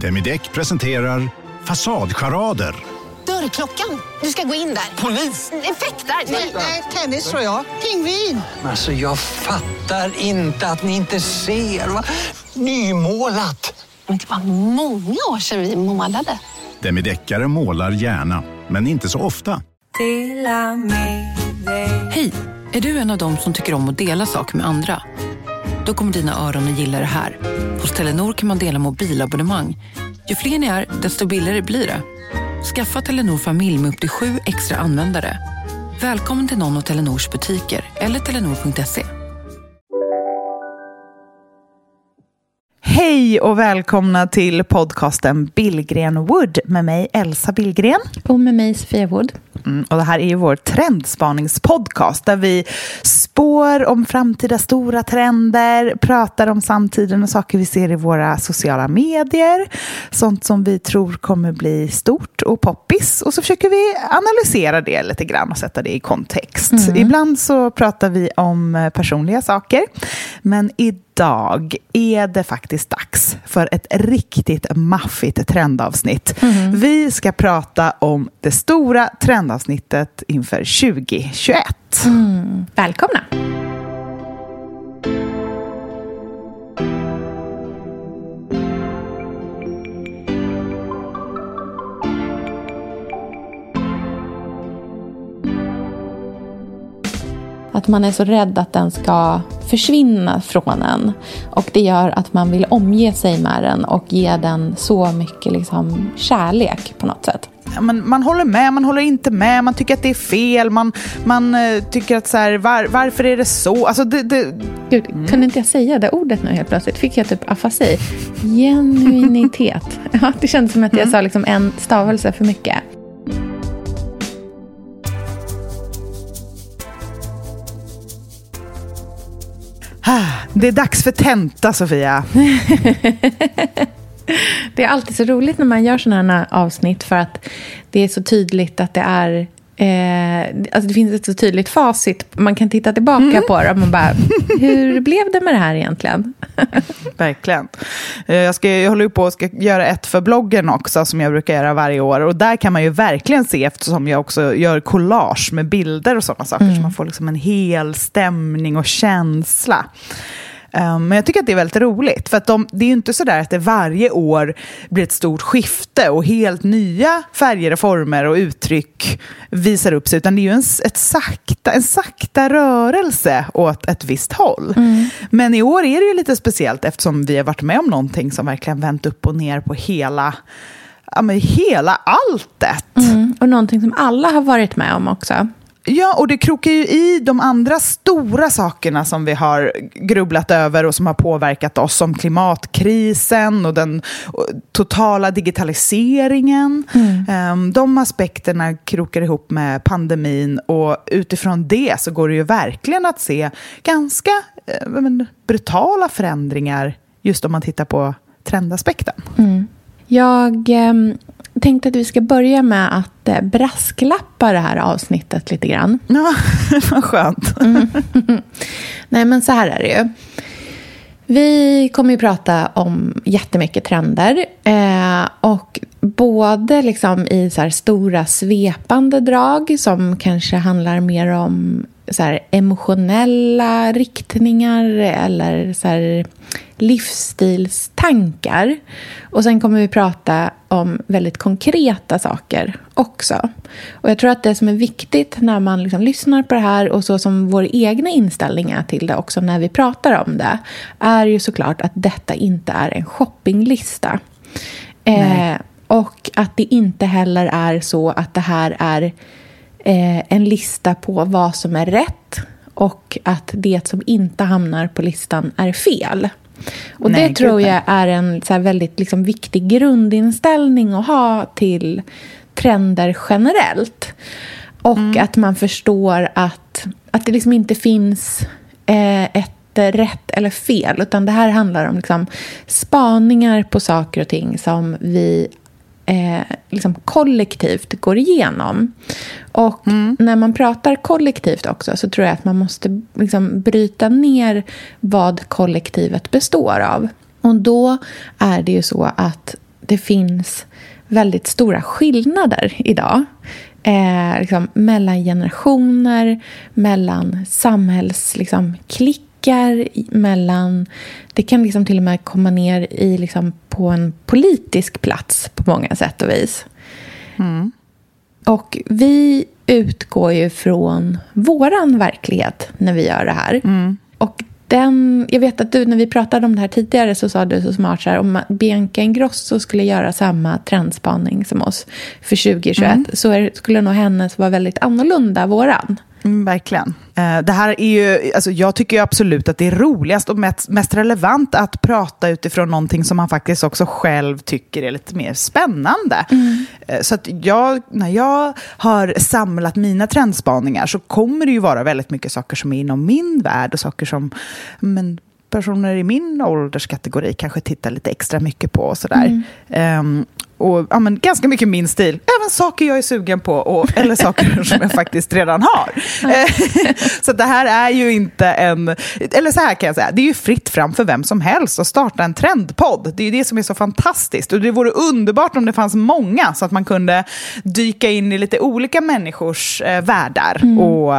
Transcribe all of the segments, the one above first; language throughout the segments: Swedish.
Demideck presenterar Fasadcharader. Dörrklockan. Du ska gå in där. Polis? Effektar? Nej, nej, tennis tror jag. Pingvin. Alltså jag fattar inte att ni inte ser. Va? Nymålat! Men det var många år sedan vi målade. Demideckare målar gärna, men inte så ofta. Hej! Är du en av dem som tycker om att dela saker med andra? Då kommer dina öron att gilla det här. Hos Telenor kan man dela mobilabonnemang. Ju fler ni är, desto billigare blir det. Skaffa Telenor familj med upp till sju extra användare. Välkommen till någon av Telenors butiker eller telenor.se. Hej och välkomna till podcasten Billgren Wood med mig Elsa Billgren. Och med mig Sofia Wood. Mm, och det här är ju vår trendspaningspodcast där vi spår om framtida stora trender, pratar om samtiden och saker vi ser i våra sociala medier, sånt som vi tror kommer bli stort och poppis och så försöker vi analysera det lite grann och sätta det i kontext. Mm. Ibland så pratar vi om personliga saker, men idag är det faktiskt dags för ett riktigt maffigt trendavsnitt. Mm. Vi ska prata om det stora trendavsnittet inför 2021. Mm. Välkomna! Att man är så rädd att den ska försvinna från en. Och det gör att man vill omge sig med den och ge den så mycket liksom kärlek på något sätt. Man, man håller med, man håller inte med, man tycker att det är fel, man, man uh, tycker att så här, var, varför är det så? Alltså det, det... Gud, mm. kunde inte jag säga det ordet nu helt plötsligt? Fick jag typ afasi? Genuinitet. ja, det kändes som att jag mm. sa liksom en stavelse för mycket. Det är dags för tenta, Sofia. det är alltid så roligt när man gör sådana här avsnitt för att det är så tydligt att det är Eh, alltså det finns ett så tydligt facit. Man kan titta tillbaka mm. på det och man bara, hur blev det med det här egentligen? Verkligen. Eh, jag, ska, jag håller på att göra ett för bloggen också, som jag brukar göra varje år. Och där kan man ju verkligen se, eftersom jag också gör collage med bilder och sådana saker, mm. så man får liksom en hel stämning och känsla. Um, men jag tycker att det är väldigt roligt, för att de, det är ju inte så där att det varje år blir ett stort skifte och helt nya färger och former och uttryck visar upp sig, utan det är ju en, ett sakta, en sakta rörelse åt ett visst håll. Mm. Men i år är det ju lite speciellt eftersom vi har varit med om någonting som verkligen vänt upp och ner på hela ja, men hela alltet. Mm. Och någonting som alla har varit med om också. Ja, och det krokar ju i de andra stora sakerna som vi har grubblat över och som har påverkat oss, som klimatkrisen och den totala digitaliseringen. Mm. Ehm, de aspekterna krokar ihop med pandemin och utifrån det så går det ju verkligen att se ganska eh, brutala förändringar just om man tittar på trendaspekten. Mm. Jag ehm, tänkte att vi ska börja med att eh, brasklappa det här avsnittet lite grann. Ja, vad skönt. Mm. Nej, men så här är det ju. Vi kommer ju prata om jättemycket trender. Eh, och både liksom i så stora svepande drag som kanske handlar mer om så emotionella riktningar eller så här, livsstilstankar. Och sen kommer vi prata om väldigt konkreta saker också. Och jag tror att det som är viktigt när man liksom lyssnar på det här och så som vår egna inställning är till det också när vi pratar om det är ju såklart att detta inte är en shoppinglista. Eh, och att det inte heller är så att det här är eh, en lista på vad som är rätt och att det som inte hamnar på listan är fel. Och Nej, det tror jag är en så väldigt liksom, viktig grundinställning att ha till trender generellt. Och mm. att man förstår att, att det liksom inte finns eh, ett rätt eller fel. Utan det här handlar om liksom spaningar på saker och ting som vi eh, liksom kollektivt går igenom. Och mm. när man pratar kollektivt också så tror jag att man måste liksom bryta ner vad kollektivet består av. Och då är det ju så att det finns väldigt stora skillnader idag. Eh, liksom, mellan generationer, mellan samhällsklickar, liksom, mellan... Det kan liksom till och med komma ner i, liksom, på en politisk plats på många sätt och vis. Mm. Och vi utgår ju från våran verklighet när vi gör det här. Mm. Och den, jag vet att du, när vi pratade om det här tidigare så sa du så smart så här, om Bianca Ingrosso skulle göra samma trendspaning som oss för 2021 Mm. så är, skulle nog hennes vara väldigt annorlunda våran. Mm, verkligen. Eh, Det här är ju, alltså jag tycker absolut att det är roligast och mest, relevant att prata utifrån någonting som man faktiskt också själv tycker är lite mer spännande. Eh, Så att jag, när jag har samlat mina trendspaningar så kommer det ju vara väldigt mycket saker som är inom min värld och saker som men, personer i min ålderskategori kanske tittar lite extra mycket på och sådär. Ehm, och ja, men, ganska mycket min stil. Även saker jag är sugen på, och, eller saker som jag faktiskt redan har. Eh, så det här är ju inte en... Eller så här kan jag säga, det är ju fritt fram för vem som helst att starta en trendpodd. Det är det som är så fantastiskt. Och det vore underbart om det fanns många, så att man kunde dyka in i lite olika människors eh, världar och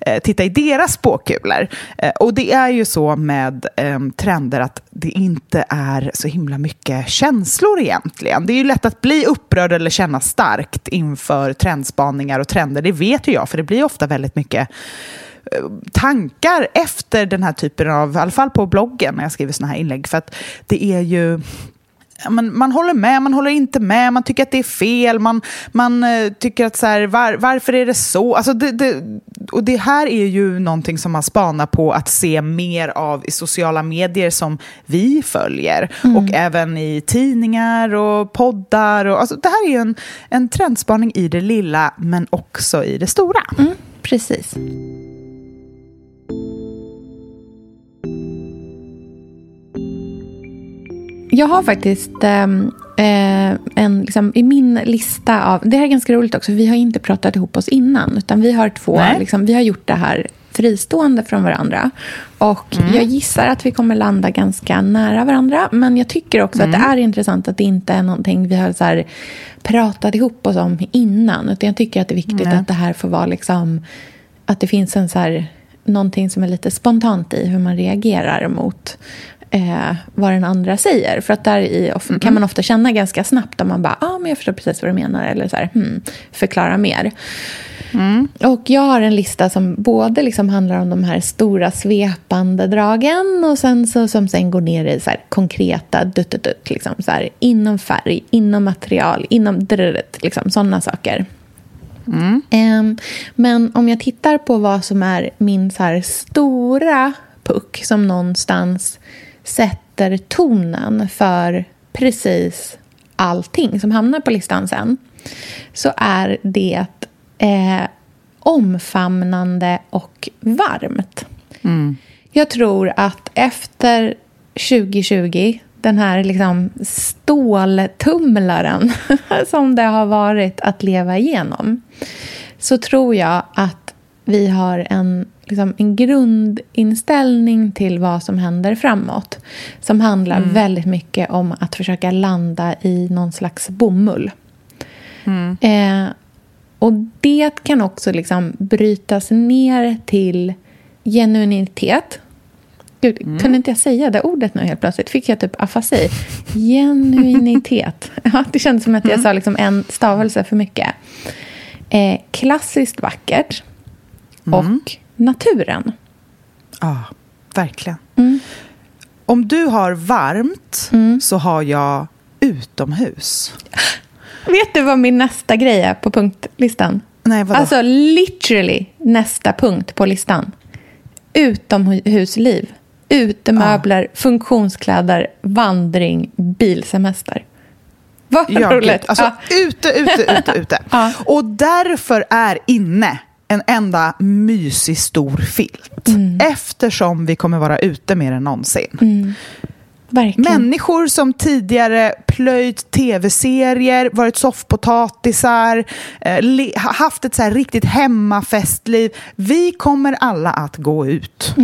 eh, titta i deras spåkulor. Eh, och det är ju så med eh, trender att det inte är så himla mycket känslor egentligen. Det är ju lätt att bli upprörd eller känna starkt inför trendspaningar och trender. Det vet ju jag, för det blir ofta väldigt mycket eh, tankar efter den här typen av, i alla fall på bloggen när jag skriver såna här inlägg. För att det är ju men man håller med, man håller inte med, man tycker att det är fel, man, man eh, tycker att så här, var, varför är det så? Alltså det, det, och det här är ju någonting som man spanar på att se mer av i sociala medier som vi följer. Och även i tidningar och poddar. Och, alltså, det här är ju en, en trendspaning i det lilla, men också i det stora. Mm, precis. Jag har faktiskt ehm, eh, en, liksom, i min lista av... Det här är ganska roligt också, vi har inte pratat ihop oss innan. Utan vi har två, liksom, vi har gjort det här fristående från varandra. Och jag gissar att vi kommer landa ganska nära varandra. Men jag tycker också att det är intressant att det inte är någonting vi har så pratat ihop oss om innan. Utan jag tycker att det är viktigt Nej. att det här får vara liksom... Att det finns en så här, någonting som är lite spontant i hur man reagerar mot eh, vad den andra säger. För att där i, of- kan man ofta känna ganska snabbt om man bara, ja ah, men jag förstår precis vad du menar. Eller så här, hmm, förklara mer. Och jag har en lista som både liksom handlar om de här stora svepande dragen och sen så, som sen går ner i så här konkreta dutt, liksom så här, inom färg, inom material, inom drrrt, liksom sådana saker. Ehm, men om jag tittar på vad som är min så här stora puck som någonstans sätter tonen för precis allting som hamnar på listan sen så är det eh, omfamnande och varmt. Jag tror att efter 2020, den här liksom ståltumlaren som det har varit att leva igenom, så tror jag att vi har en, liksom, en grundinställning till vad som händer framåt som handlar väldigt mycket om att försöka landa i någon slags bomull. Eh, och det kan också liksom brytas ner till genuinitet. Gud, kunde inte jag säga det ordet nu helt plötsligt? Fick jag typ afasi? Genuinitet. Ja, det kändes som att jag sa liksom en stavelse för mycket. Eh, klassiskt vackert och naturen. Ja, verkligen. Mm. Om du har varmt så har jag utomhus. Vet du vad min nästa grej är på punktlistan? Nej, vadå? Alltså literally nästa punkt på listan. Utomhusliv. Utemöbler, funktionskläder, vandring, bilsemester. Vad Ja, roligt. Alltså, Ja. Ute, ute, ute, ute. Ja. Och därför är inne en enda mysig stor filt. Mm. Eftersom vi kommer vara ute mer än någonsin. Verkligen. Människor som tidigare plöjt tv-serier, varit soffpotatisar, eh, haft ett så riktigt hemmafestliv. Vi kommer alla att gå ut.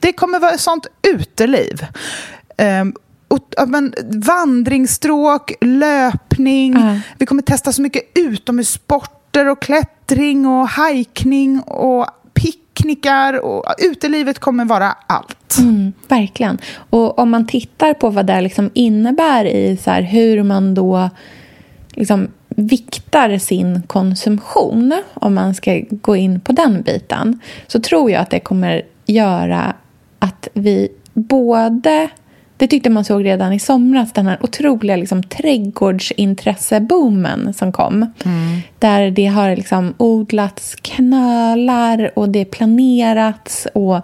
Det kommer vara ett sånt uteliv. Ja, men, vandringsstråk, löpning. Ja. Vi kommer testa så mycket utomhussporter och klättring och hajkning och picknickar. Och, utelivet kommer vara allt. Mm, verkligen. Och om man tittar på vad det liksom innebär i så här, hur man då liksom viktar sin konsumtion, om man ska gå in på den biten, så tror jag att det kommer göra att vi både... Det tyckte man såg redan i somras, den här otroliga liksom, trädgårdsintresseboomen som kom. Där det har liksom odlats knölar och det planerats. Och,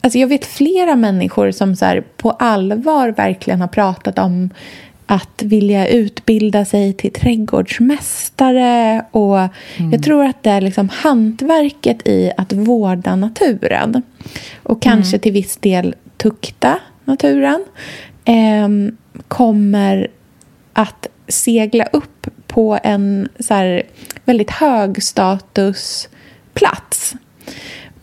alltså jag vet flera människor som så här, på allvar verkligen har pratat om att vilja utbilda sig till trädgårdsmästare. Och Jag tror att det är liksom hantverket i att vårda naturen och kanske till viss del tukta naturen eh, kommer att segla upp på en så här, väldigt hög statusplats.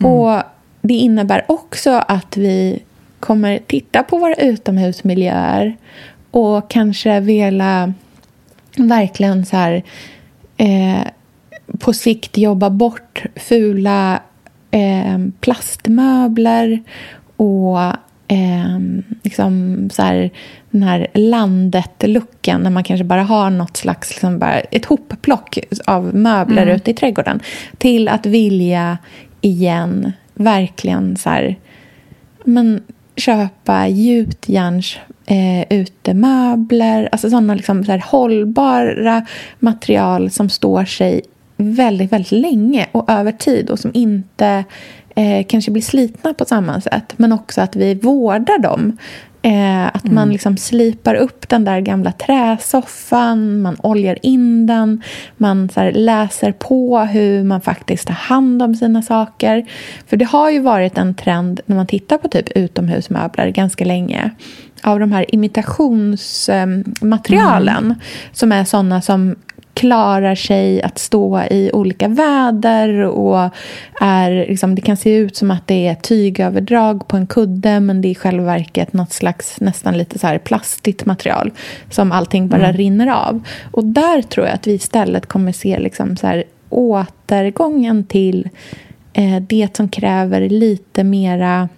Och Det innebär också att vi kommer titta på våra utomhusmiljöer och kanske vilja verkligen så här, eh, på sikt jobba bort fula eh, plastmöbler och eh, liksom så här, den här landet-looken när man kanske bara har något slags liksom bara ett hopplock av möbler Mm. ute i trädgården till att vilja igen verkligen så här, men, köpa gjutjärns eh, utemöbler, alltså sådana liksom, så här, hållbara material som står sig väldigt, väldigt länge och över tid och som inte eh, kanske blir slitna på samma sätt men också att vi vårdar dem. Eh, att man liksom slipar upp den där gamla träsoffan, man oljar in den, man så här, läser på hur man faktiskt tar hand om sina saker. För det har ju varit en trend när man tittar på typ utomhusmöbler ganska länge av de här imitationsmaterialen som är sådana som klarar sig att stå i olika väder och är, liksom, det kan se ut som att det är tygöverdrag på en kudde men det är i själva verket något slags nästan lite så här plastigt material som allting bara rinner av. Och där tror jag att vi istället kommer se liksom så här återgången till eh, det som kräver lite mera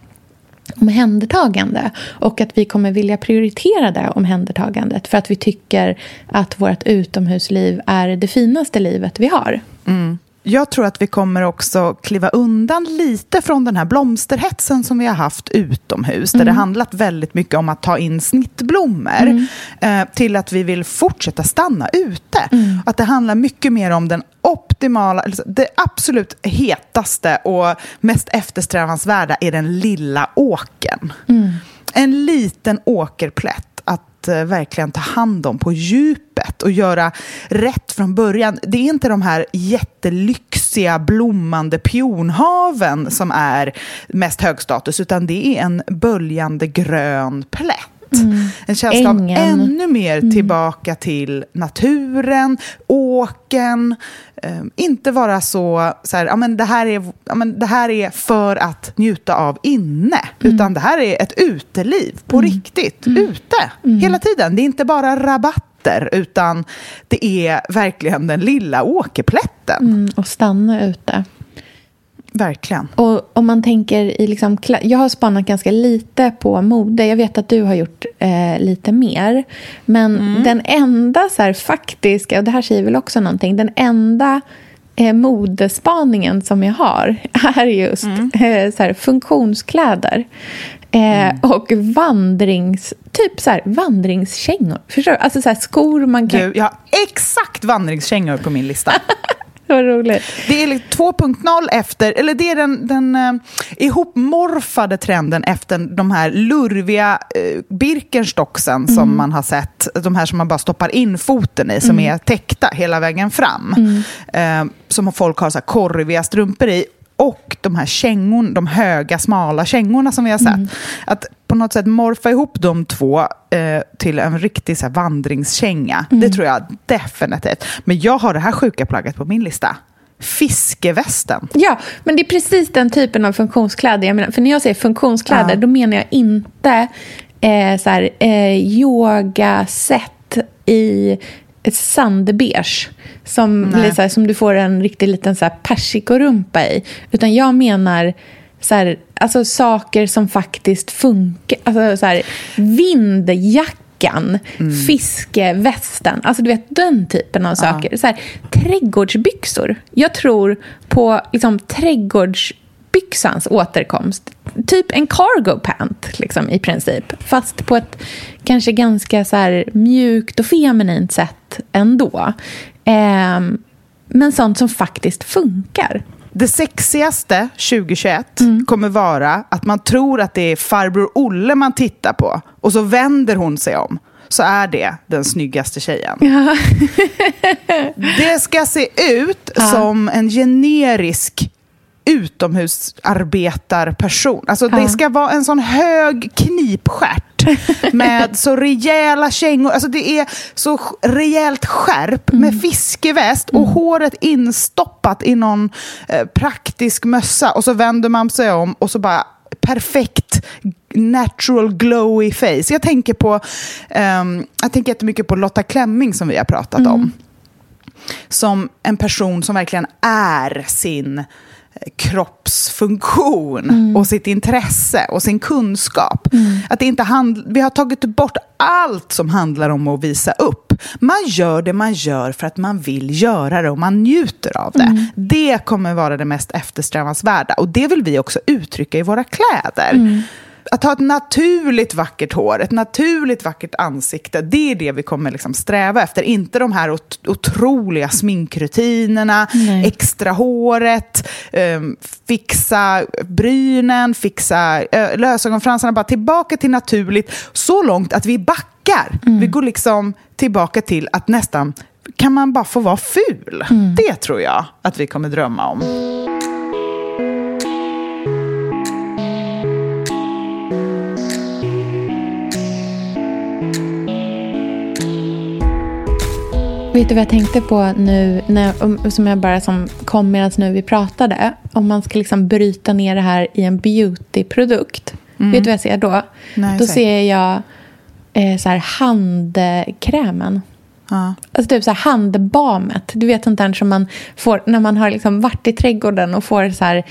omhändertagande och att vi kommer vilja prioritera det omhändertagandet för att vi tycker att vårt utomhusliv är det finaste livet vi har. Jag tror att vi kommer också kliva undan lite från den här blomsterhetsen som vi har haft utomhus, där det handlat väldigt mycket om att ta in snittblommor, eh, till att vi vill fortsätta stanna ute. Att det handlar mycket mer om den optimala, alltså det absolut hetaste och mest eftersträvansvärda är den lilla åkern. En liten åkerplätt att eh, verkligen ta hand om på djupet och göra rätt från början. Det är inte de här jättelyxiga blommande pionhaven som är mest högstatus, utan det är en böljande grön plätt. En känsla Ängen. av ännu mer tillbaka till naturen, åken. Eh, inte vara så, så här, ja, men det, här är, ja, men det här är för att njuta av inne, utan det här är ett uteliv på riktigt, ute, hela tiden. Det är inte bara rabatter, utan det är verkligen den lilla åkerplätten. Mm, och stanna ute. Verkligen. Och om man tänker i liksom, jag har spanat ganska lite på mode. Jag vet att du har gjort eh, lite mer. Men den enda så här, faktiska, och det här säger väl också någonting, den enda eh, modespaningen som jag har är just eh, så här, funktionskläder. Eh, Och vandrings, typ så här, vandringskängor. Förstår du? Alltså så här, skor man kan... Du, jag har exakt vandringskängor på min lista. Vad roligt. Det är liksom 2.0 efter, eller det är den, den eh, ihopmorfade trenden efter de här lurviga eh, Birkenstocksen som man har sett. De här som man bara stoppar in foten i, som är täckta hela vägen fram. Eh, som folk har så här korviga strumpor i. Och de här kängorna, de höga, smala kängorna som vi har sett. Att på något sätt morfa ihop de två eh, till en riktig så här, vandringskänga. Det tror jag definitivt. Men jag har det här sjuka plagget på min lista. Fiskevästen. Ja, men det är precis den typen av funktionskläder. Jag menar, för när jag säger funktionskläder, Ja. då menar jag inte eh, så här, eh, yogaset i sandbeige som, här, som du får en riktig liten så här persikorumpa i. Utan jag menar så här, alltså saker som faktiskt funkar. Alltså så här, vindjackan, fiskevästen. Alltså du vet den typen av saker. Så här, trädgårdsbyxor. Jag tror på liksom, trädgårdsbyxans återkomst. Typ en cargo pant liksom, i princip. Fast på ett kanske ganska så här, mjukt och feminint sätt ändå. Ehm, men sånt som faktiskt funkar. Det sexigaste 2021 Mm. kommer vara att man tror att det är farbror Olle man tittar på och så vänder hon sig om. Så är det den snyggaste tjejen. det ska se ut som en generisk utomhusarbetarperson. Alltså Ja. det ska vara en sån hög knipstjärt med så rejäla kängor. Alltså det är så rejält skärp med fiskeväst och håret instoppat i någon eh, praktisk mössa. Och så vänder man sig om och så bara perfekt natural glowy face. Jag tänker på ehm, jag tänker jättemycket på Lotta Klemming som vi har pratat om som en person som verkligen är sin kroppsfunktion och sitt intresse och sin kunskap. Att det inte hand, vi har tagit bort allt som handlar om att visa upp. Man gör det man gör för att man vill göra det och man njuter av det. Det kommer vara det mest eftersträvansvärda och det vill vi också uttrycka i våra kläder. Att ha ett naturligt vackert hår, ett naturligt vackert ansikte, det är det vi kommer liksom sträva efter. Inte de här ot- otroliga sminkrutinerna, Nej. extra håret, ehm, fixa brynen, fixa uh, lösögonfransarna. Bara tillbaka till naturligt, så långt att vi backar. Vi går liksom tillbaka till att nästan, kan man bara få vara ful? Det tror jag att vi kommer drömma om. Vet du vad jag tänkte på nu, när, om- som jag bara som kom medan nu vi pratade? Om man ska liksom bryta ner det här i en beautyprodukt. Vet du vad jag ser då? Nej, då ser jag eh, så här handkrämen. Ja. Alltså typ så här handbamet. Du vet sånt där som man får när man har liksom varit i trädgården och får så här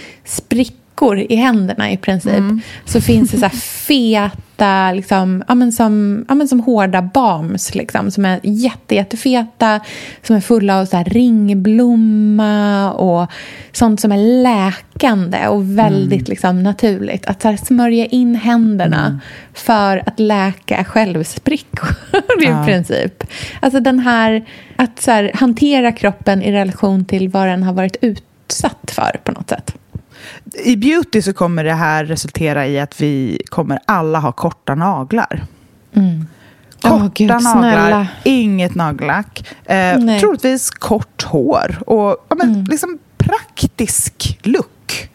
sprickor i händerna i princip. Mm. Så finns det så här feta, liksom, ja, men som, ja, men som hårda balms liksom, som är jätte, jättefeta. Som är fulla av så ringblomma och sånt som är läkande och väldigt liksom, naturligt. Att så smörja in händerna för att läka självsprickor i Ja. princip. Alltså den här, att så här, hantera kroppen i relation till vad den har varit utsatt för på något sätt. I beauty så kommer det här resultera i att vi kommer alla ha korta naglar. Korta Åh, Gud, naglar, snälla. inget nagellack. Eh, Nej. troligtvis kort hår och ja, men, liksom praktisk look.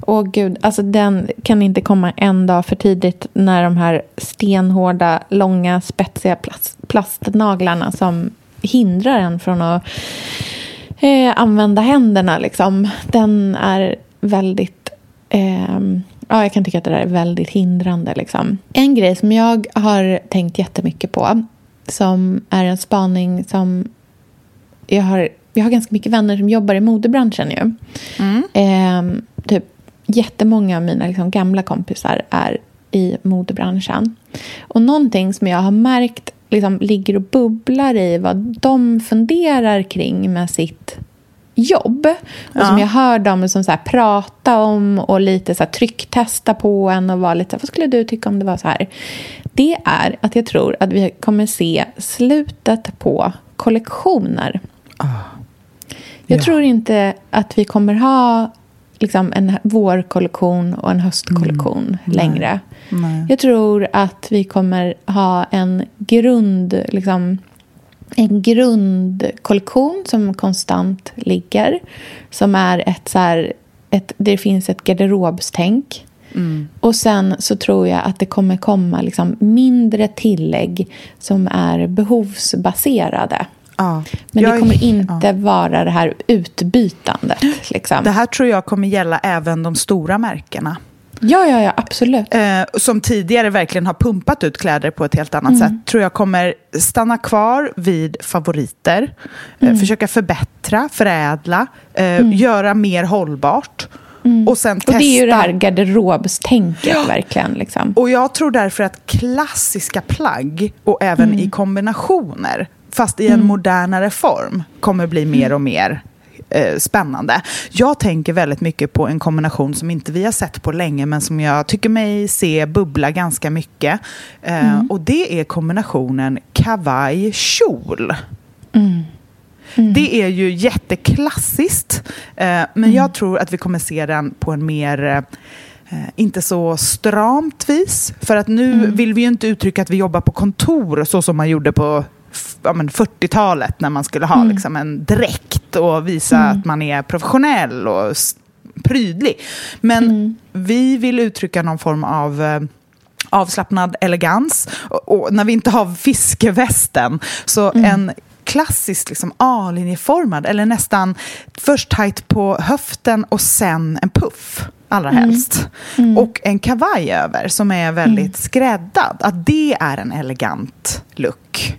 Åh gud, alltså den kan inte komma en dag för tidigt när de här stenhårda, långa, spetsiga plast, plastnaglarna som hindrar en från att eh, använda händerna. Liksom. Den är väldigt... ehm, ja, jag kan tycka att det där är väldigt hindrande. Liksom. En grej som jag har tänkt jättemycket på som är en spaning som jag har, jag har ganska mycket vänner som jobbar i modebranschen ju. Ehm, typ jättemånga av mina liksom, gamla kompisar är i modebranschen. Och någonting som jag har märkt liksom, ligger och bubblar i vad de funderar kring med sitt jobb. Och som Ja. jag hör dem som så här, prata om och lite så här, trycktesta på en och vara lite så här, vad skulle du tycka om det var så här? Det är att jag tror att vi kommer se slutet på kollektioner. Jag Ja. tror inte att vi kommer ha liksom, en vårkollektion och en höstkollektion längre. Nej. Jag tror att vi kommer ha en grund... Liksom, en grundkollektion som konstant ligger. Som är ett så här, ett, det finns ett garderobstänk. Och sen så tror jag att det kommer komma liksom mindre tillägg som är behovsbaserade. Ja. Men Jag det är- kommer inte ja. vara det här utbytandet. Liksom. Det här tror jag kommer gälla även de stora märkena. Ja, ja, ja, absolut. eh, som tidigare verkligen har pumpat ut kläder på ett helt annat sätt, tror jag kommer stanna kvar vid favoriter. Eh, försöka förbättra, förädla, eh, göra mer hållbart. Och sen Och testa. det är ju det här garderobstänket verkligen. Liksom. Och jag tror därför att klassiska plagg och även Mm. i kombinationer, fast i en modernare form, kommer bli Mm. mer och mer eh, spännande. Jag tänker väldigt mycket på en kombination som inte vi har sett på länge, men som jag tycker mig se bubbla ganska mycket. Eh, Mm. Och det är kombinationen kavaj-kjol. Det är ju jätteklassiskt, eh, men jag tror att vi kommer se den på en mer eh, inte så stramt vis. För att nu vill vi ju inte uttrycka att vi jobbar på kontor så som man gjorde på ja, men 40-talet när man skulle ha liksom, en dräkt och visa att man är professionell och prydlig. Men vi vill uttrycka någon form av eh, avslappnad elegans. Och, och när vi inte har fiskevästen, så en klassisk liksom A-linjeformad, eller nästan först tajt på höften och sen en puff, allra helst. Och en kavaj över som är väldigt skräddad. Att det är en elegant look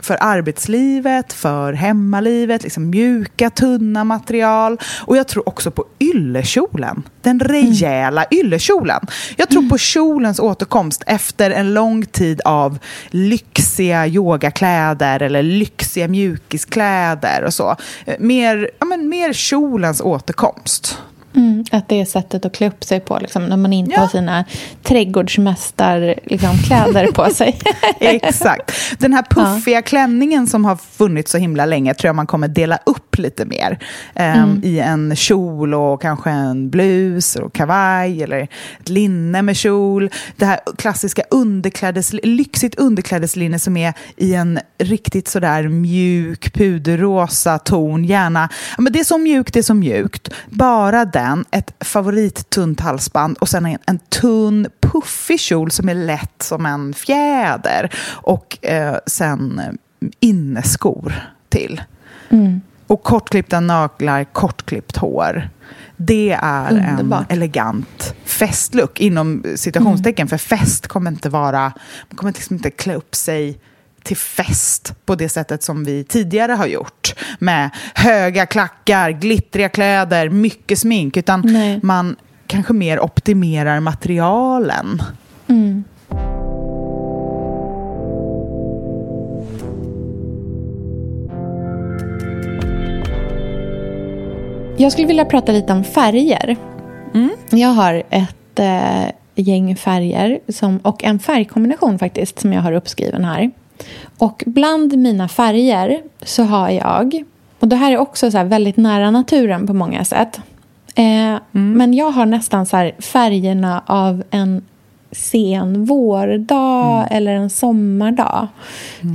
för arbetslivet, för hemmalivet, liksom mjuka, tunna material. Och jag tror också på yllekjolen, den rejäla yllekjolen. Jag tror på kjolens återkomst efter en lång tid av lyxiga yogakläder eller lyxiga mjukiskläder och så. Eh, Mer, ja, men mer kjolens återkomst. Mm, att det är sättet att klä upp sig på, liksom, när man inte Ja. har sina trädgårdsmästarkläder liksom, kläder på sig. Exakt. Den här puffiga klänningen som har funnits så himla länge tror jag man kommer dela upp lite mer. Ehm, I en kjol och kanske en blus och kavaj eller ett linne med kjol. Det här klassiska underklädes, lyxigt underklädeslinne som är i en riktigt sådär mjuk puderrosa ton. Gärna, ja, men det är så mjukt, det är så mjukt. Bara den, ett favorittunt halsband och sen en, en tunn puffig kjol som är lätt som en fjäder. Och eh, sen eh, inneskor till. Och kortklippta naglar, kortklippt hår. Det är Underbart. en elegant festlook inom citationstecken. För fest kommer inte vara, man kommer liksom inte klä upp sig till fest på det sättet som vi tidigare har gjort. Med höga klackar, glittriga kläder, mycket smink. Utan Nej. man kanske mer optimerar materialen. Jag skulle vilja prata lite om färger. Jag har ett eh, gäng färger som, och en färgkombination faktiskt som jag har uppskriven här. Och bland mina färger så har jag, och det här är också så väldigt nära naturen på många sätt. Eh, Men jag har nästan så här färgerna av en sen vårdag eller en sommardag.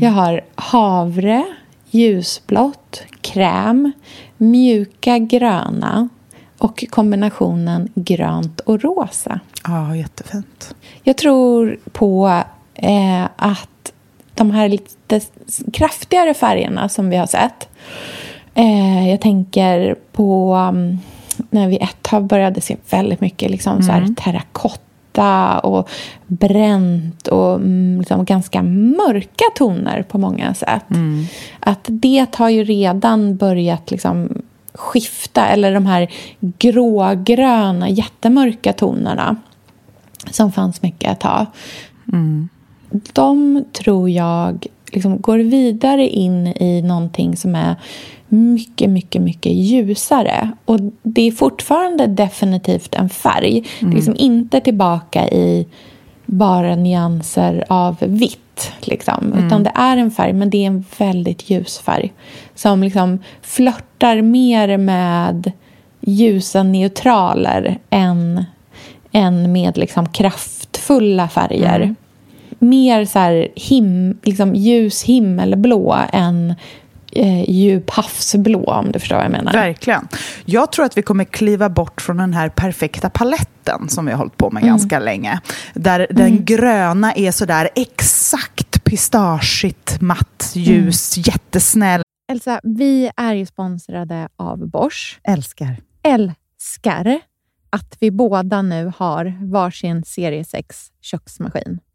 Jag har havre, ljusblått, kräm, mjuka gröna och kombinationen grönt och rosa. Ja, jättefint. Jag tror på eh, att de här lite kraftigare färgerna som vi har sett. Eh, jag tänker på um, när vi ett tag började se väldigt mycket liksom, så här, terrakotta och bränt och mm, liksom, ganska mörka toner på många sätt. Att det har ju redan börjat liksom, skifta, eller de här grågröna, jättemörka tonerna som fanns mycket ett tag. De tror jag liksom går vidare in i någonting som är mycket, mycket, mycket ljusare. Och det är fortfarande definitivt en färg. Det är liksom inte tillbaka i bara nyanser av vitt. Liksom. Utan det är en färg, men det är en väldigt ljus färg. Som liksom flörtar mer med ljusa neutraler än, än med liksom kraftfulla färger. Mer så här him, liksom ljus himmelblå än eh, djup havsblå, om du förstår vad jag menar. Verkligen. Jag tror att vi kommer kliva bort från den här perfekta paletten som vi har hållit på med ganska länge. Där den gröna är sådär exakt pistageigt, matt, ljus, jättesnäll. Elsa, vi är ju sponsrade av Bosch. Älskar. Älskar att vi båda nu har varsin serie 6 köksmaskin.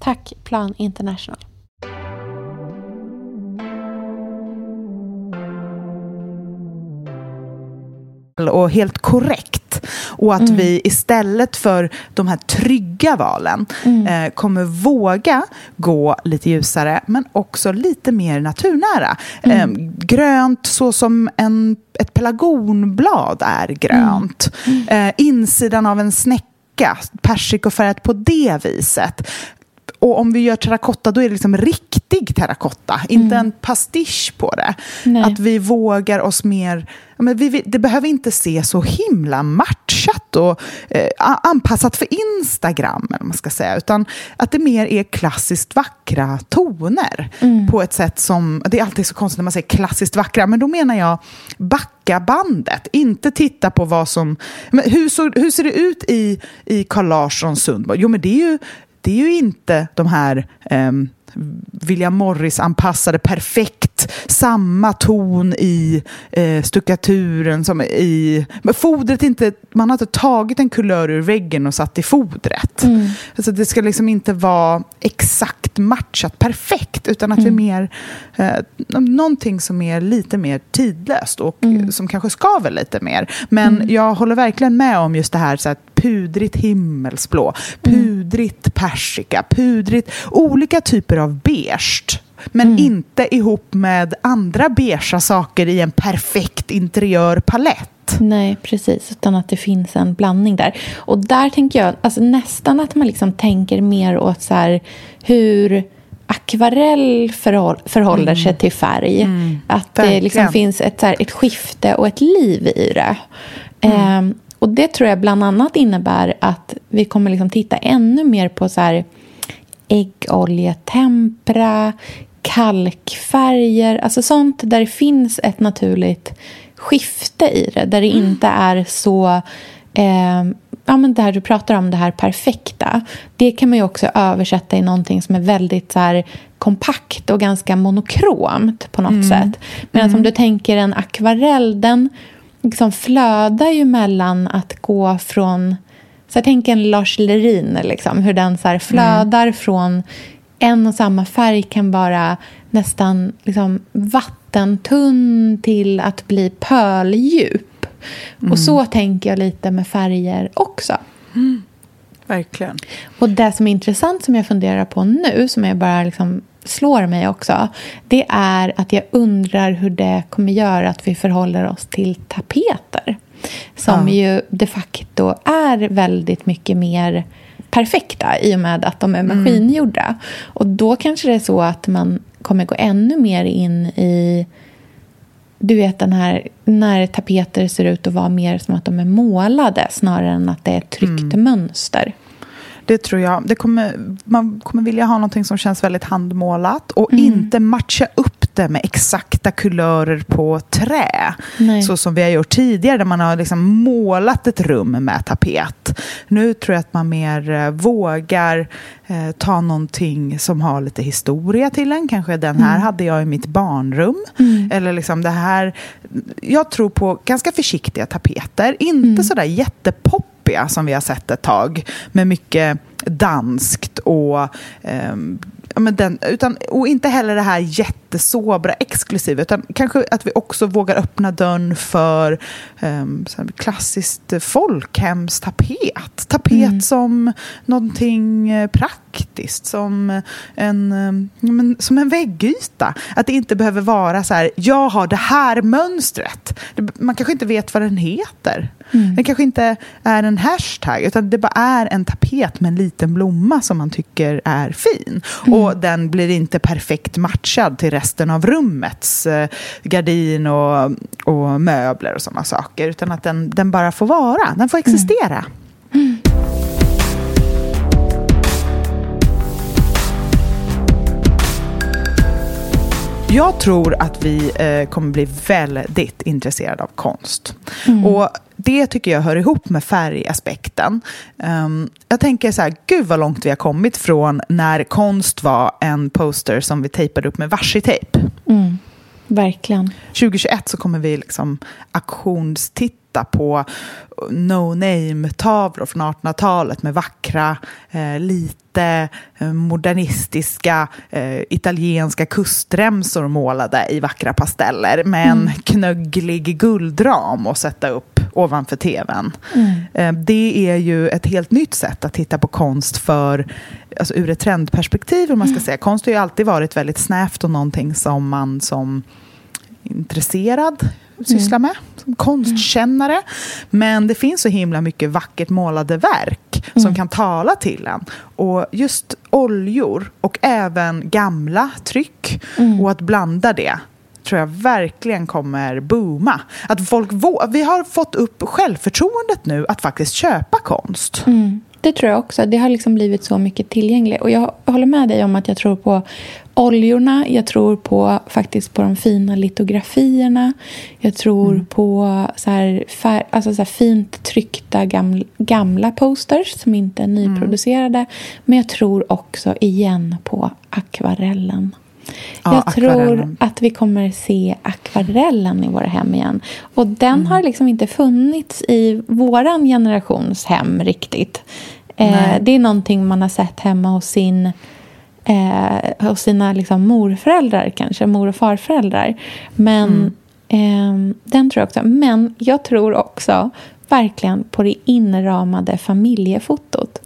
Tack Plan International. och helt korrekt. Och att vi istället för de här trygga valen eh, kommer våga gå lite ljusare men också lite mer naturnära. Eh, grönt så som en, ett pelargonblad är grönt. Eh, insidan av en snäcka, persikofärgat på det viset. Och om vi gör terrakotta, då är det liksom riktig terrakotta, inte en pastisch på det. Nej. Att vi vågar oss mer... Men vi, det behöver inte se så himla matchat och eh, anpassat för Instagram, eller man ska säga, utan att det mer är klassiskt vackra toner på ett sätt som... Det är alltid så konstigt när man säger klassiskt vackra, men då menar jag backa bandet, inte titta på vad som... Men hur, så, hur ser det ut i, i Carl Larssons Sundborg? Jo, men det är ju det är ju inte de här eh, William Morris-anpassade perfekta samma ton i eh, stuckaturen som i... Men fodret inte... Man har inte tagit en kulör ur väggen och satt i fodret. Alltså det ska liksom inte vara exakt matchat perfekt utan att vi mer... Eh, någonting som är lite mer tidlöst och som kanske skaver lite mer. Men jag håller verkligen med om just det här, så här pudrigt himmelsblå, pudrigt persika, pudrigt, olika typer av beige. Men inte ihop med andra beigea saker i en perfekt interiörpalett. Nej, precis. Utan att det finns en blandning där. Och där tänker jag alltså nästan att man liksom tänker mer åt så här, hur akvarell förhåll, förhåller sig till färg. Att det liksom finns ett, så här, ett skifte och ett liv i det. Ehm, och det tror jag bland annat innebär att vi kommer liksom titta ännu mer på så här äggoljetempera, kalkfärger, alltså sånt där det finns ett naturligt skifte i det. Där det inte är så... Eh, ja, men det här du pratar om, det här perfekta. Det kan man ju också översätta i någonting som är väldigt så här, kompakt och ganska monokromt på något sätt. Medan om du tänker en akvarell, den liksom flödar ju mellan att gå från... Så jag tänker en Lars Lerin, liksom, hur den så här flödar från en och samma färg kan vara nästan liksom vattentunn till att bli pöldjup. Och så tänker jag lite med färger också. Verkligen. Och det som är intressant som jag funderar på nu, som jag bara liksom slår mig också, det är att jag undrar hur det kommer göra att vi förhåller oss till tapeter. Som Ja. ju de facto är väldigt mycket mer perfekta i och med att de är maskingjorda. Och då kanske det är så att man kommer gå ännu mer in i du vet den här när tapeter ser ut att vara mer som att de är målade snarare än att det är ett tryckt mönster. Det tror jag. Det kommer, man kommer vilja ha någonting som känns väldigt handmålat och Mm. inte matcha upp det med exakta kulörer på trä. Nej. Så som vi har gjort tidigare där man har liksom målat ett rum med tapet. Nu tror jag att man mer eh, vågar eh, ta någonting som har lite historia till en. Kanske den här Mm. hade jag i mitt barnrum. Eller liksom det här. Jag tror på ganska försiktiga tapeter. Inte Mm. sådär jättepoppiga som vi har sett ett tag. Med mycket danskt och ehm, ja, men den, utan, och inte heller det här jättesobra, exklusiva, utan kanske att vi också vågar öppna dörren för um, klassiskt folkhemstapet. Tapet mm. som någonting eh, praktiskt, som en, um, som en väggyta. Att det inte behöver vara så här, jag har det här mönstret. Man kanske inte vet vad den heter. Mm. Den kanske inte är en hashtag, utan det bara är en tapet med en liten blomma som man tycker är fin. Mm. Och den blir inte perfekt matchad till resten av rummets eh, gardin och, och möbler och sådana saker. Utan att den, den bara får vara, den får existera. Jag tror att vi eh, kommer bli väldigt intresserade av konst. Mm. Och det tycker jag hör ihop med färgaspekten. Um, jag tänker så här, gud vad långt vi har kommit från när konst var en poster som vi tejpade upp med varsi-tejp. Mm. Verkligen. 2021 så kommer vi liksom auktionstitta på no-name-tavlor från 1800-talet med vackra, eh, lite eh, modernistiska eh, italienska kustremsor målade i vackra pasteller med en mm. knögglig guldram att sätta upp ovanför tvn. Mm. Eh, det är ju ett helt nytt sätt att titta på konst för, alltså ur ett trendperspektiv. Om man ska mm. säga. Konst har ju alltid varit väldigt snävt och någonting som man som intresserad sysslar mm. med, som konstkännare. Mm. Men det finns så himla mycket vackert målade verk mm. som kan tala till en. Och just oljor och även gamla tryck mm. och att blanda det tror jag verkligen kommer booma. Att folk vi har fått upp självförtroendet nu att faktiskt köpa konst. Mm. Det tror jag också. Det har liksom blivit så mycket tillgängligt. Och jag håller med dig om att jag tror på oljorna. Jag tror på faktiskt på de fina litografierna. Jag tror mm. på så här, fär, alltså så fint tryckta gamla, gamla posters som inte är mm. nyproducerade. Mm. Men jag tror också igen på akvarellen. Ja, jag tror att vi kommer se akvarellen i våra hem igen. Och den mm. har liksom inte funnits i vår generations hem riktigt. Eh, det är någonting man har sett hemma hos, sin, eh, hos sina liksom, morföräldrar, kanske, mor och farföräldrar. Men mm. eh, den tror jag också. Men jag tror också verkligen på det inramade familjefotot.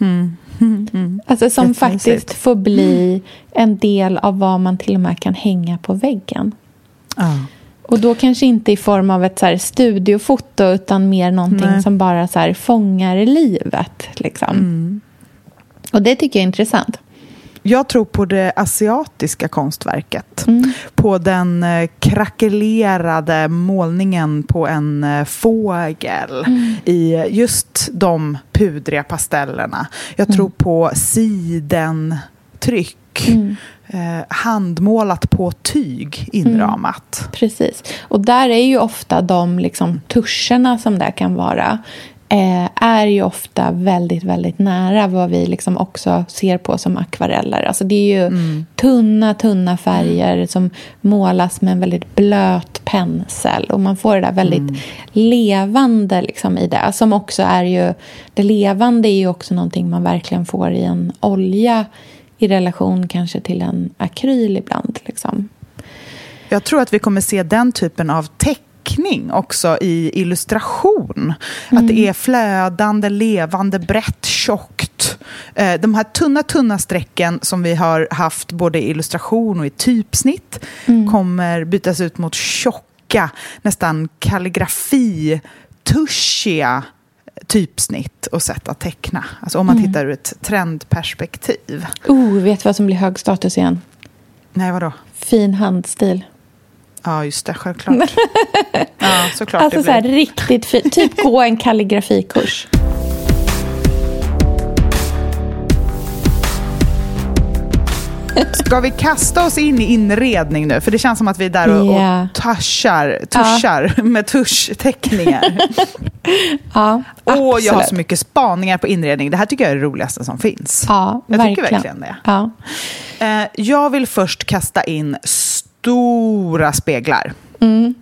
Mm. Mm. Alltså som faktiskt får bli en del av vad man till och med kan hänga på väggen. Ah. Och då kanske inte i form av ett så studiofoto utan mer någonting Nej. som bara så här fångar livet. Liksom. Mm. Och det tycker jag är intressant. Jag tror på det asiatiska konstverket. Mm. På den eh, krackelerade målningen på en eh, fågel mm. i just de pudriga pastellerna. Jag tror mm. på sidentryck. Mm. Eh, handmålat på tyg inramat. Mm, precis. Och där är ju ofta de liksom, tuscherna som det kan vara eh, är ju ofta väldigt, väldigt nära vad vi liksom också ser på som akvareller. Alltså det är ju mm. tunna, tunna färger mm. som målas med en väldigt blöt pensel. Och man får det där väldigt mm. levande liksom i det. Som också är ju... Det levande är ju också någonting man verkligen får i en olja i relation kanske till en akryl ibland. Liksom. Jag tror att vi kommer se den typen av teckning också i illustration. Mm. Att det är flödande, levande, brett, tjockt. Eh, de här tunna, tunna strecken som vi har haft både i illustration och i typsnitt mm. kommer bytas ut mot tjocka, nästan kalligrafi, tuschiga typsnitt och sätt att teckna. Alltså om man mm. tittar ur ett trendperspektiv. Oh, vet du vad som blir hög status igen? Nej, vadå? Fin handstil. Ja, just det. Självklart. ja, såklart alltså så här, riktigt fint. Typ gå en kalligrafikurs. Ska vi kasta oss in i inredning nu? För det känns som att vi är där och, yeah. och tuschar, tuschar ja. med tuschteckningar. ja, och jag har så mycket spaningar på inredning. Det här tycker jag är det roligaste som finns. Ja, jag verkligen. tycker verkligen det. Ja. Eh, jag vill först kasta in stora speglar. Mm.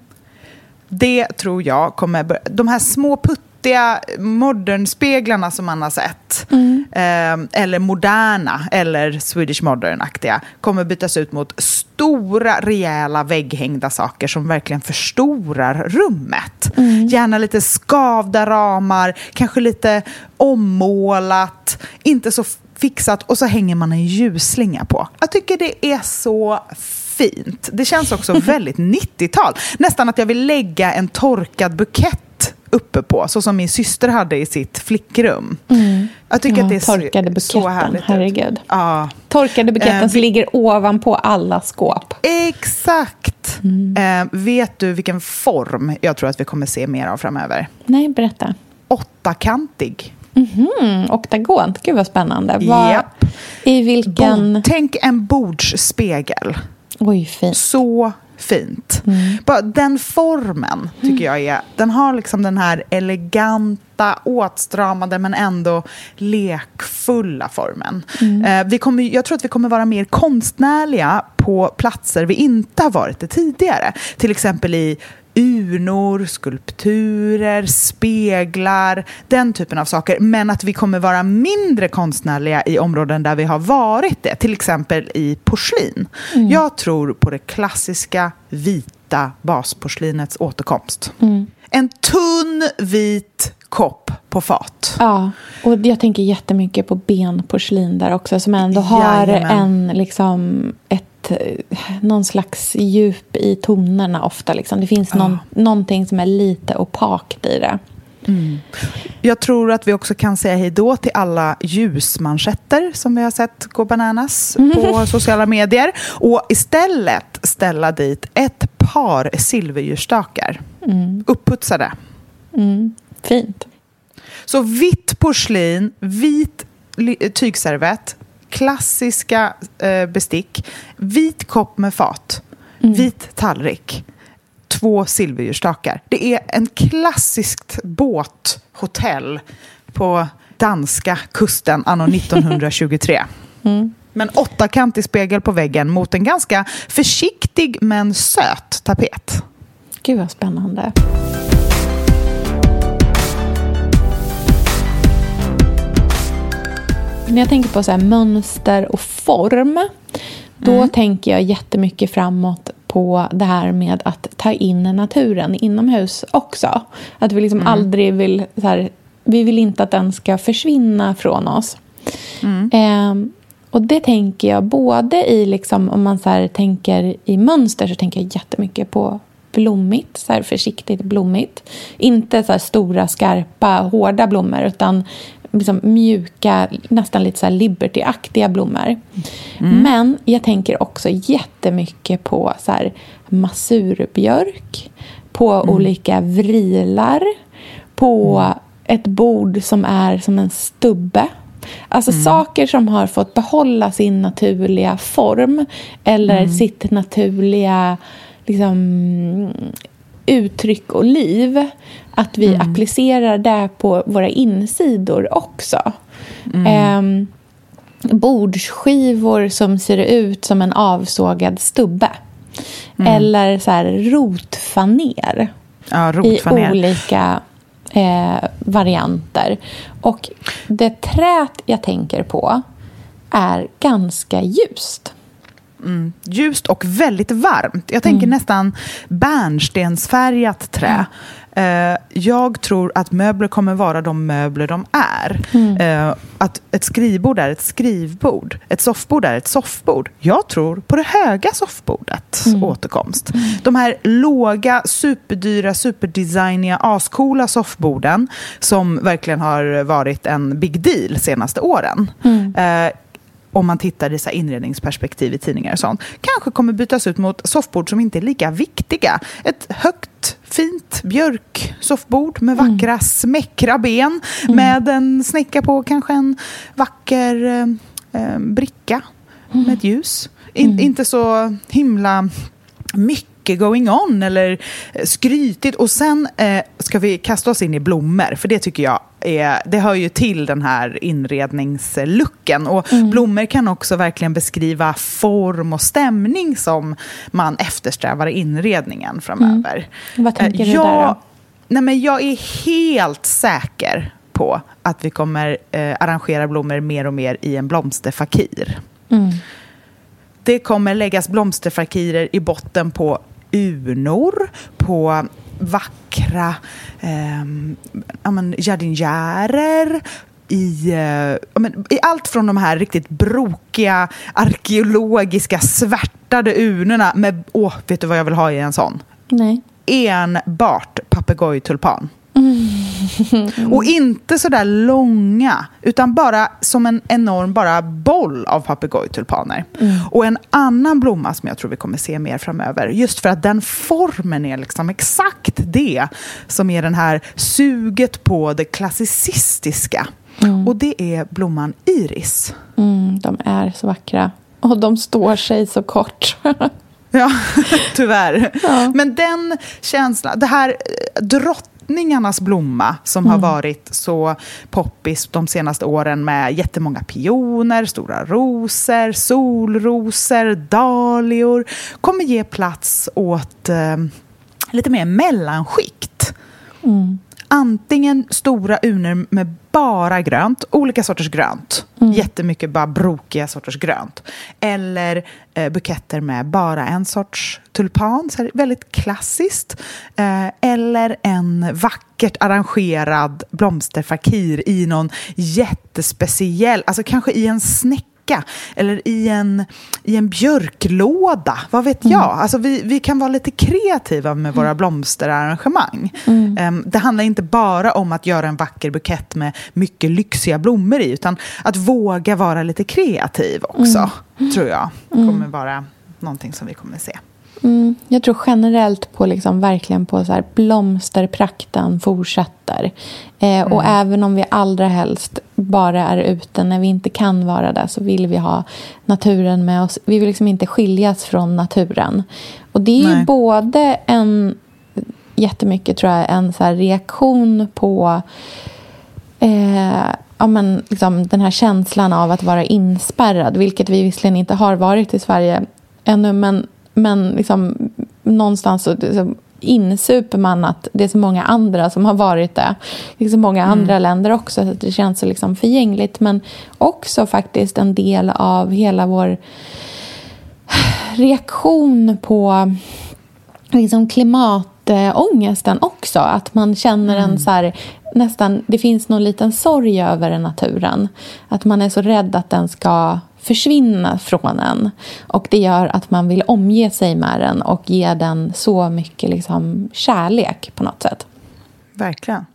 Det tror jag kommer... De här små putt flottiga modernspeglarna som man har sett, eh, eller moderna, eller Swedish modern-aktiga, kommer bytas ut mot stora, rejäla vägghängda saker som verkligen förstorar rummet. Gärna lite skavda ramar, kanske lite ommålat, inte så fixat och så hänger man en ljusslinga på. Jag tycker det är så fint. Det känns också väldigt 90-tal. Nästan att jag vill lägga en torkad bukett uppe på, så som min syster hade i sitt flickrum. Jag tycker Ja, att det ser torkade så buketten, härligt ut. herregud. Ja, Torkade buketten Eh, som ligger ovanpå alla skåp. exakt. Eh, vet du vilken form jag tror att vi kommer se mer av framöver? Nej, berätta. Åttakantig. Mm, oktagon, gud vad spännande. Vad- Japp. I vilken... Bord, tänk en bordsspegel. Oj, fint. Så fint. Mm. Bara den formen tycker jag är... Den har liksom den här eleganta, åtstramade men ändå lekfulla formen. Mm. Eh, vi kommer, jag tror att vi kommer vara mer konstnärliga på platser vi inte har varit det tidigare. Till exempel i urnor, skulpturer, speglar, den typen av saker. Men att vi kommer vara mindre konstnärliga i områden där vi har varit det. Till exempel i porslin. Jag tror på det klassiska vita basporslinets återkomst. En tunn vit kopp på fat. Ja, och jag tänker jättemycket på benporslin där också som ändå har Jajamän. en, liksom, ett, någon slags djup i tonerna ofta. Liksom. Det finns någon, någonting som är lite opakt i det. Jag tror att vi också kan säga hej då till alla ljusmanschetter som vi har sett gå bananas på sociala medier. Och istället ställa dit ett par silverljusstakar. Upputsade. Mm. Fint. Så vitt porslin, vit tygservett, klassiska eh, bestick, vit kopp med fat, vit tallrik, två silverljusstakar. Det är en klassiskt båthotell på danska kusten anno 1923. Men åttakantig spegel på väggen mot en ganska försiktig men söt tapet. Gud vad spännande. När jag tänker på så här mönster och form då tänker jag jättemycket framåt på det här med att ta in naturen inomhus också. Att vi liksom aldrig vill... Så här, vi vill inte att den ska försvinna från oss. Ehm, och det tänker jag både i, liksom, om man så tänker i mönster så tänker jag jättemycket på blommigt, så försiktigt blommigt. Inte så stora, skarpa, hårda blommor utan liksom mjuka, nästan lite så här liberty-aktiga blommor. Men jag tänker också jättemycket på så här massurbjörk, på olika vrilar, på ett bord som är som en stubbe. Alltså saker som har fått behålla sin naturliga form eller sitt naturliga liksom, uttryck och liv. Att vi applicerar det på våra insidor också. Ehm, bordsskivor som ser ut som en avsågad stubbe. Eller så här rotfaner Ja, i rotfaner. olika eh, varianter. Och det trät jag tänker på är ganska ljust. Ljust och väldigt varmt. Jag tänker nästan bärnstensfärgat trä. Eh, jag tror att möbler kommer vara de möbler de är. Eh, att ett skrivbord är ett skrivbord. Ett soffbord är ett soffbord. Jag tror på det höga soffbordets återkomst. De här låga, superdyra, superdesigniga, ascoola soffborden som verkligen har varit en big deal senaste åren. Eh, om man tittar i så inredningsperspektiv i tidningar och sånt, kanske kommer bytas ut mot soffbord som inte är lika viktiga. Ett högt, fint björksoffbord med vackra, smäckra ben med en snäcka på, kanske en vacker eh, eh, bricka med ett ljus. In, Inte så himla mycket going on eller eh, skrytigt. Och sen eh, ska vi kasta oss in i blommor, för det tycker jag är, det hör ju till den här inredningslucken. Och blommor kan också verkligen beskriva form och stämning som man eftersträvar i inredningen framöver. Vad tänker Eh, du där då? nej men jag är helt säker på att vi kommer eh, arrangera blommor mer och mer i en blomsterfakir. Mm. Det kommer läggas blomsterfakirer i botten på urnor, på vackra eh, ja, men, jardinjärer, i, eh, i allt från de här riktigt brokiga, arkeologiska, svärtade urnorna med, åh, vet du vad jag vill ha i en sån? Nej. Enbart papegojtulpan. Och inte så där långa, utan bara som en enorm bara boll av papegojtulpaner. Och en annan blomma som jag tror vi kommer se mer framöver, just för att den formen är liksom exakt det som är den här suget på det klassicistiska. Och det är blomman iris. Mm, de är så vackra. Och de står sig så kort. Ja, tyvärr. Men den känslan, det här eh, drottningarnas blomma som har varit så poppis de senaste åren med jättemånga pioner, stora rosor, solrosor, dahlior kommer ge plats åt eh, lite mer mellanskikt. Antingen stora urnor med bara grönt, olika sorters grönt. Jättemycket bara brokiga sorters grönt. Eller eh, buketter med bara en sorts tulpan, så här, väldigt klassiskt. Eh, eller en vackert arrangerad blomsterfakir i någon jättespeciell, alltså kanske i en snäcka eller i en, i en björklåda. Vad vet jag? Alltså vi, vi kan vara lite kreativa med våra blomsterarrangemang. Em, det handlar inte bara om att göra en vacker bukett med mycket lyxiga blommor i, utan att våga vara lite kreativ också, tror jag, kommer vara någonting som vi kommer se. Mm, jag tror generellt på liksom, verkligen på så här, blomsterprakten fortsätter. Eh, Och även om vi allra helst bara är ute när vi inte kan vara där så vill vi ha naturen med oss. Vi vill liksom inte skiljas från naturen. Och det är ju Nej. både en jättemycket tror jag en så reaktion på eh, ja, men, liksom, den här känslan av att vara inspärrad, vilket vi visserligen inte har varit i Sverige ännu, men, men liksom, någonstans så, så insuper man att det är så många andra som har varit det. Det är så många andra länder också, så det känns så liksom förgängligt, men också faktiskt en del av hela vår reaktion på liksom klimatångesten också. Att man känner en så här, nästan, det finns någon liten sorg över naturen. Att man är så rädd att den ska försvinna från en. Och det gör att man vill omge sig med den och ge den så mycket liksom, kärlek på något sätt. Verkligen.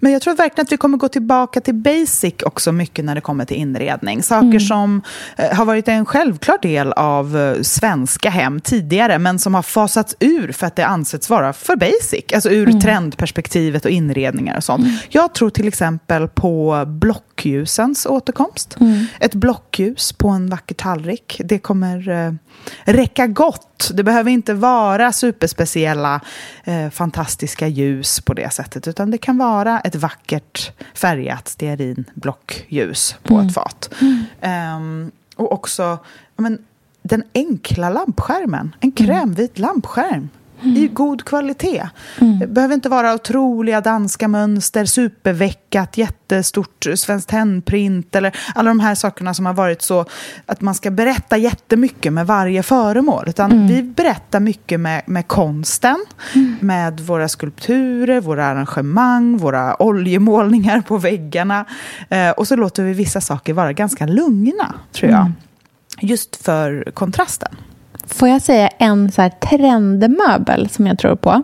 Men jag tror verkligen att vi kommer gå tillbaka till basic också mycket när det kommer till inredning. Saker som eh, har varit en självklar del av eh, svenska hem tidigare men som har fasats ur för att det ansetts vara för basic. Alltså ur trendperspektivet och inredningar och sånt. Jag tror till exempel på blockljusens återkomst. Ett blockljus på en vacker tallrik. Det kommer eh, räcka gott. Det behöver inte vara superspeciella, eh, fantastiska ljus på det sättet. Utan det kan vara ett vackert färgat stearinblockljus på ett fat. Ehm, och också men, den enkla lampskärmen. En krämvit lampskärm. I god kvalitet. Det behöver inte vara otroliga danska mönster, superveckat, jättestort svenskt tenprint eller alla de här sakerna som har varit så att man ska berätta jättemycket med varje föremål. Utan vi berättar mycket med, med konsten, med våra skulpturer, våra arrangemang, våra oljemålningar på väggarna. Eh, och så låter vi vissa saker vara ganska lugna, tror jag. Just för kontrasten. Får jag säga en så här trendmöbel som jag tror på?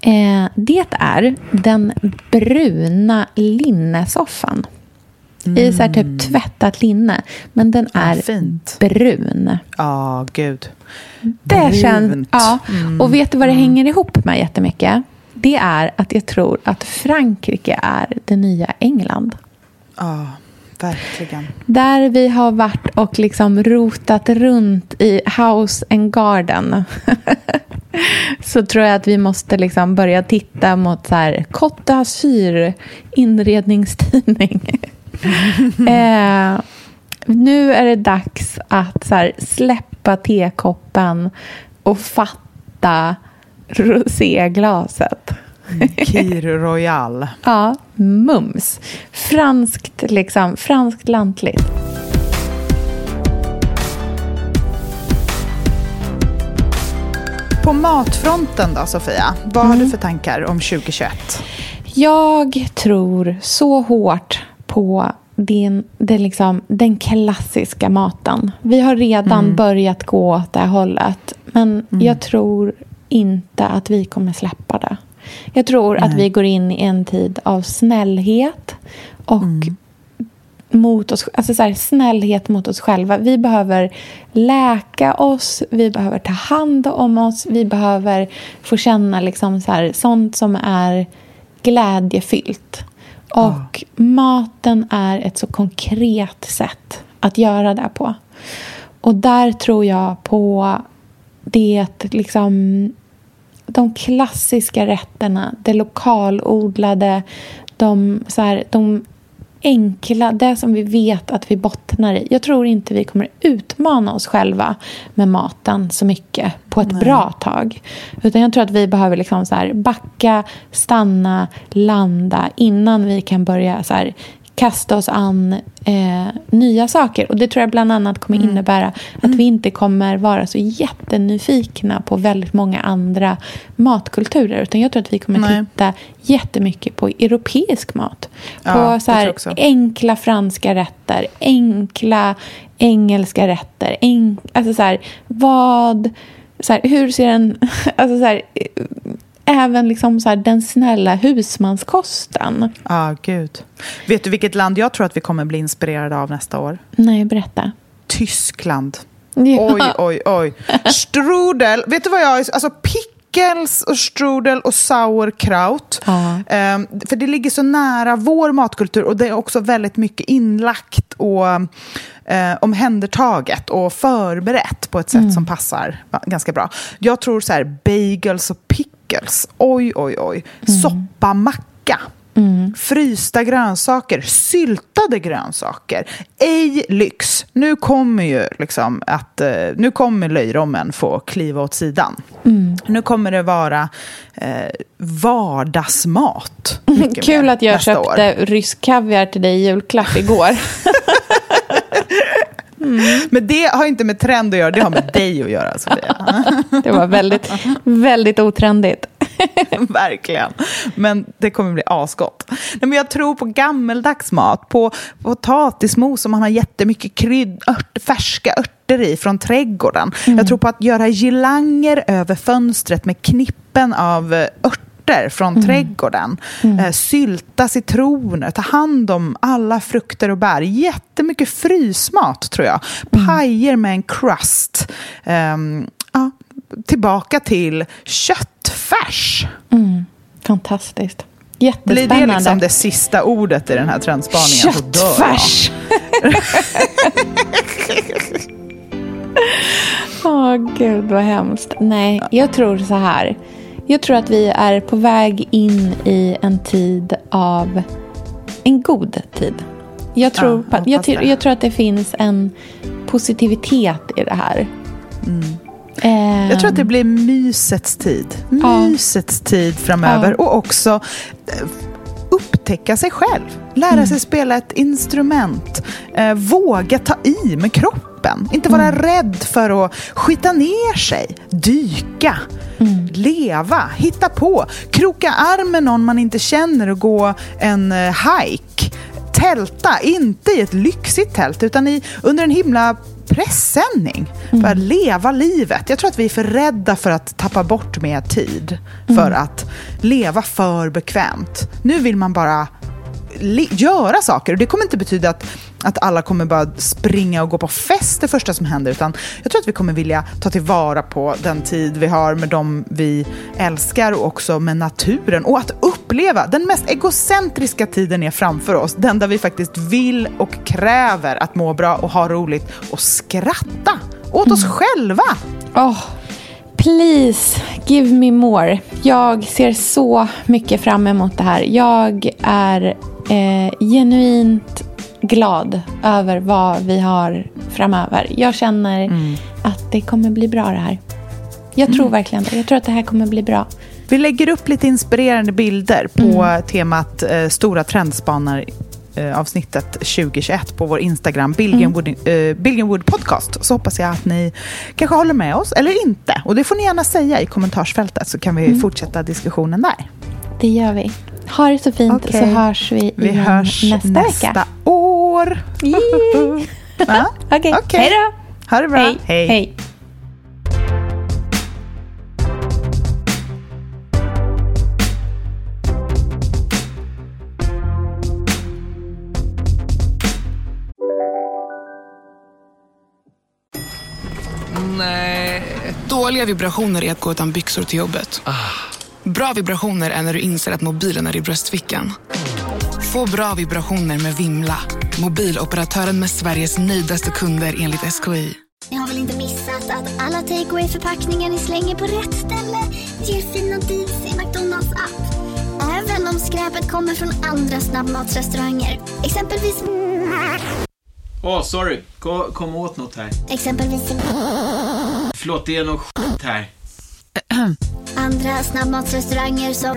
Eh, det är den bruna linnesoffan. I så här typ tvättat linne. Men den är fint. brun. Ja, gud. Det känns, Brunt. ja. Och vet du vad det hänger ihop med jättemycket? Det är att jag tror att Frankrike är det nya England. Ja, verkligen. Där vi har varit och liksom rotat runt i House and Garden så tror jag att vi måste liksom börja titta mot så här Côte d'Azur inredningstidning. eh, nu är det dags att så här, släppa tekoppen och fatta roséglaset. Kir Royal. Ja, mums. Franskt, liksom, franskt lantligt. På matfronten då, Sofia? Vad har du för tankar om 2021? Jag tror så hårt på den, den, liksom, den klassiska maten. Vi har redan börjat gå åt det hållet. Men jag tror inte att vi kommer släppa det. Jag tror att vi går in i en tid av snällhet och mot oss, alltså så här, snällhet mot oss själva. Vi behöver läka oss, vi behöver ta hand om oss, vi behöver få känna liksom så här, sånt som är glädjefyllt. Och maten är ett så konkret sätt att göra det på. Och där tror jag på det liksom de klassiska rätterna, det lokalodlade, de, så här, de enkla, det som vi vet att vi bottnar i. Jag tror inte vi kommer utmana oss själva med maten så mycket på ett bra tag. Utan jag tror att vi behöver liksom så här backa, stanna, landa innan vi kan börja så här kasta oss an eh, nya saker. Och Det tror jag bland annat kommer innebära att vi inte kommer vara så jättenyfikna på väldigt många andra matkulturer. Utan jag tror att vi kommer Nej. titta jättemycket på europeisk mat. Ja, på så här, enkla franska rätter, enkla engelska rätter. En, alltså så här, vad... Så här, hur ser en... Alltså så här, eh, även liksom så här, den snälla husmanskosten. Ja, gud. Vet du vilket land jag tror att vi kommer bli inspirerade av nästa år? Nej, berätta. Tyskland. Ja. Oj, oj, oj. Strudel. Vet du vad jag... Alltså pickles och strudel och sauerkraut. Ja. Ehm, för det ligger så nära vår matkultur och det är också väldigt mycket inlagt och eh, omhändertaget och förberett på ett sätt som passar ganska bra. Jag tror så här bagels och pickles. Oj, oj, oj. Soppa, macka. Frysta grönsaker, syltade grönsaker. Ej lyx. Nu kommer ju liksom att eh, nu kommer löjrommen få kliva åt sidan. Nu kommer det vara eh, vardagsmat. Kul att jag nästa år. köpte rysk kaviar till dig i julklapp igår. Men det har inte med trend att göra, det har med dig att göra. Sofia. Det var väldigt, väldigt otrendigt. Verkligen. Men det kommer bli asgott. Nej, men jag tror på gammeldags mat, på potatismos som man har jättemycket krydd, ört, färska örter i från trädgården. Jag tror på att göra girlanger över fönstret med knippen av eh, örter från trädgården. Eh, sylta citroner, ta hand om alla frukter och bär. Jättemycket frysmat tror jag. Pajer med en crust. Ehm, ja, tillbaka till köttfärs. Fantastiskt. Blir det liksom det sista ordet i den här trendspaningen. Köttfärs! Åh, gud vad hemskt. Nej, jag tror så här. Jag tror att vi är på väg in i en tid av en god tid. Jag tror, Ja, jag jag, jag tror att det finns en positivitet i det här. Eh, Jag tror att det blir mysets tid. Ja. Mysets tid framöver. Ja. Och också eh, upptäcka sig själv. Lära Mm. sig spela ett instrument. Eh, våga ta i med kroppen. Inte vara Mm. rädd för att skita ner sig. Dyka. Mm. Leva. Hitta på. Kroka arm med någon man inte känner och gå en eh, hike. Tälta, inte i ett lyxigt tält utan i, under en himla pressändning. För att leva livet. Jag tror att vi är för rädda för att tappa bort mer tid. För att leva för bekvämt. Nu vill man bara göra saker. Och det kommer inte betyda att, att alla kommer bara springa och gå på fest det första som händer. Utan jag tror att vi kommer vilja ta tillvara på den tid vi har med dem vi älskar och också med naturen. Och att uppleva den mest egocentriska tiden är framför oss. Den där vi faktiskt vill och kräver att må bra och ha roligt och skratta åt oss själva. Oh, please, give me more. Jag ser så mycket fram emot det här. Jag är eh, genuint glad över vad vi har framöver. Jag känner att det kommer bli bra det här. Jag tror verkligen det. Jag tror att det här kommer bli bra. Vi lägger upp lite inspirerande bilder på temat eh, Stora trendspanar eh, avsnittet 2021 på vår Instagram, Billgrenwood, eh, Billgrenwood Podcast. Så hoppas jag att ni kanske håller med oss, eller inte. Och det får ni gärna säga i kommentarsfältet så kan vi fortsätta diskussionen där. Det gör vi. Ha det så fint Okej. så hörs vi, Vi igen hörs nästa, nästa, vecka. år. Ja? Okej, Okej. hej då. Ha det bra. Hej. Hej. Dåliga vibrationer är att gå utan byxor till jobbet. Bra vibrationer är när du inser att mobilen är i bröstfickan. Få bra vibrationer med Vimla. Mobiloperatören med Sveriges nöjdaste kunder enligt SKI. Ni har väl inte missat att alla takeaway förpackningar ni slänger på rätt ställe ger fina deals i McDonalds app. Även om skräpet kommer från andra snabbmatsrestauranger. Exempelvis... Åh, sorry. Kom, kom åt något här. Exempelvis... Förlåt, det är något skit här. Andra snabbmatsrestauranger som...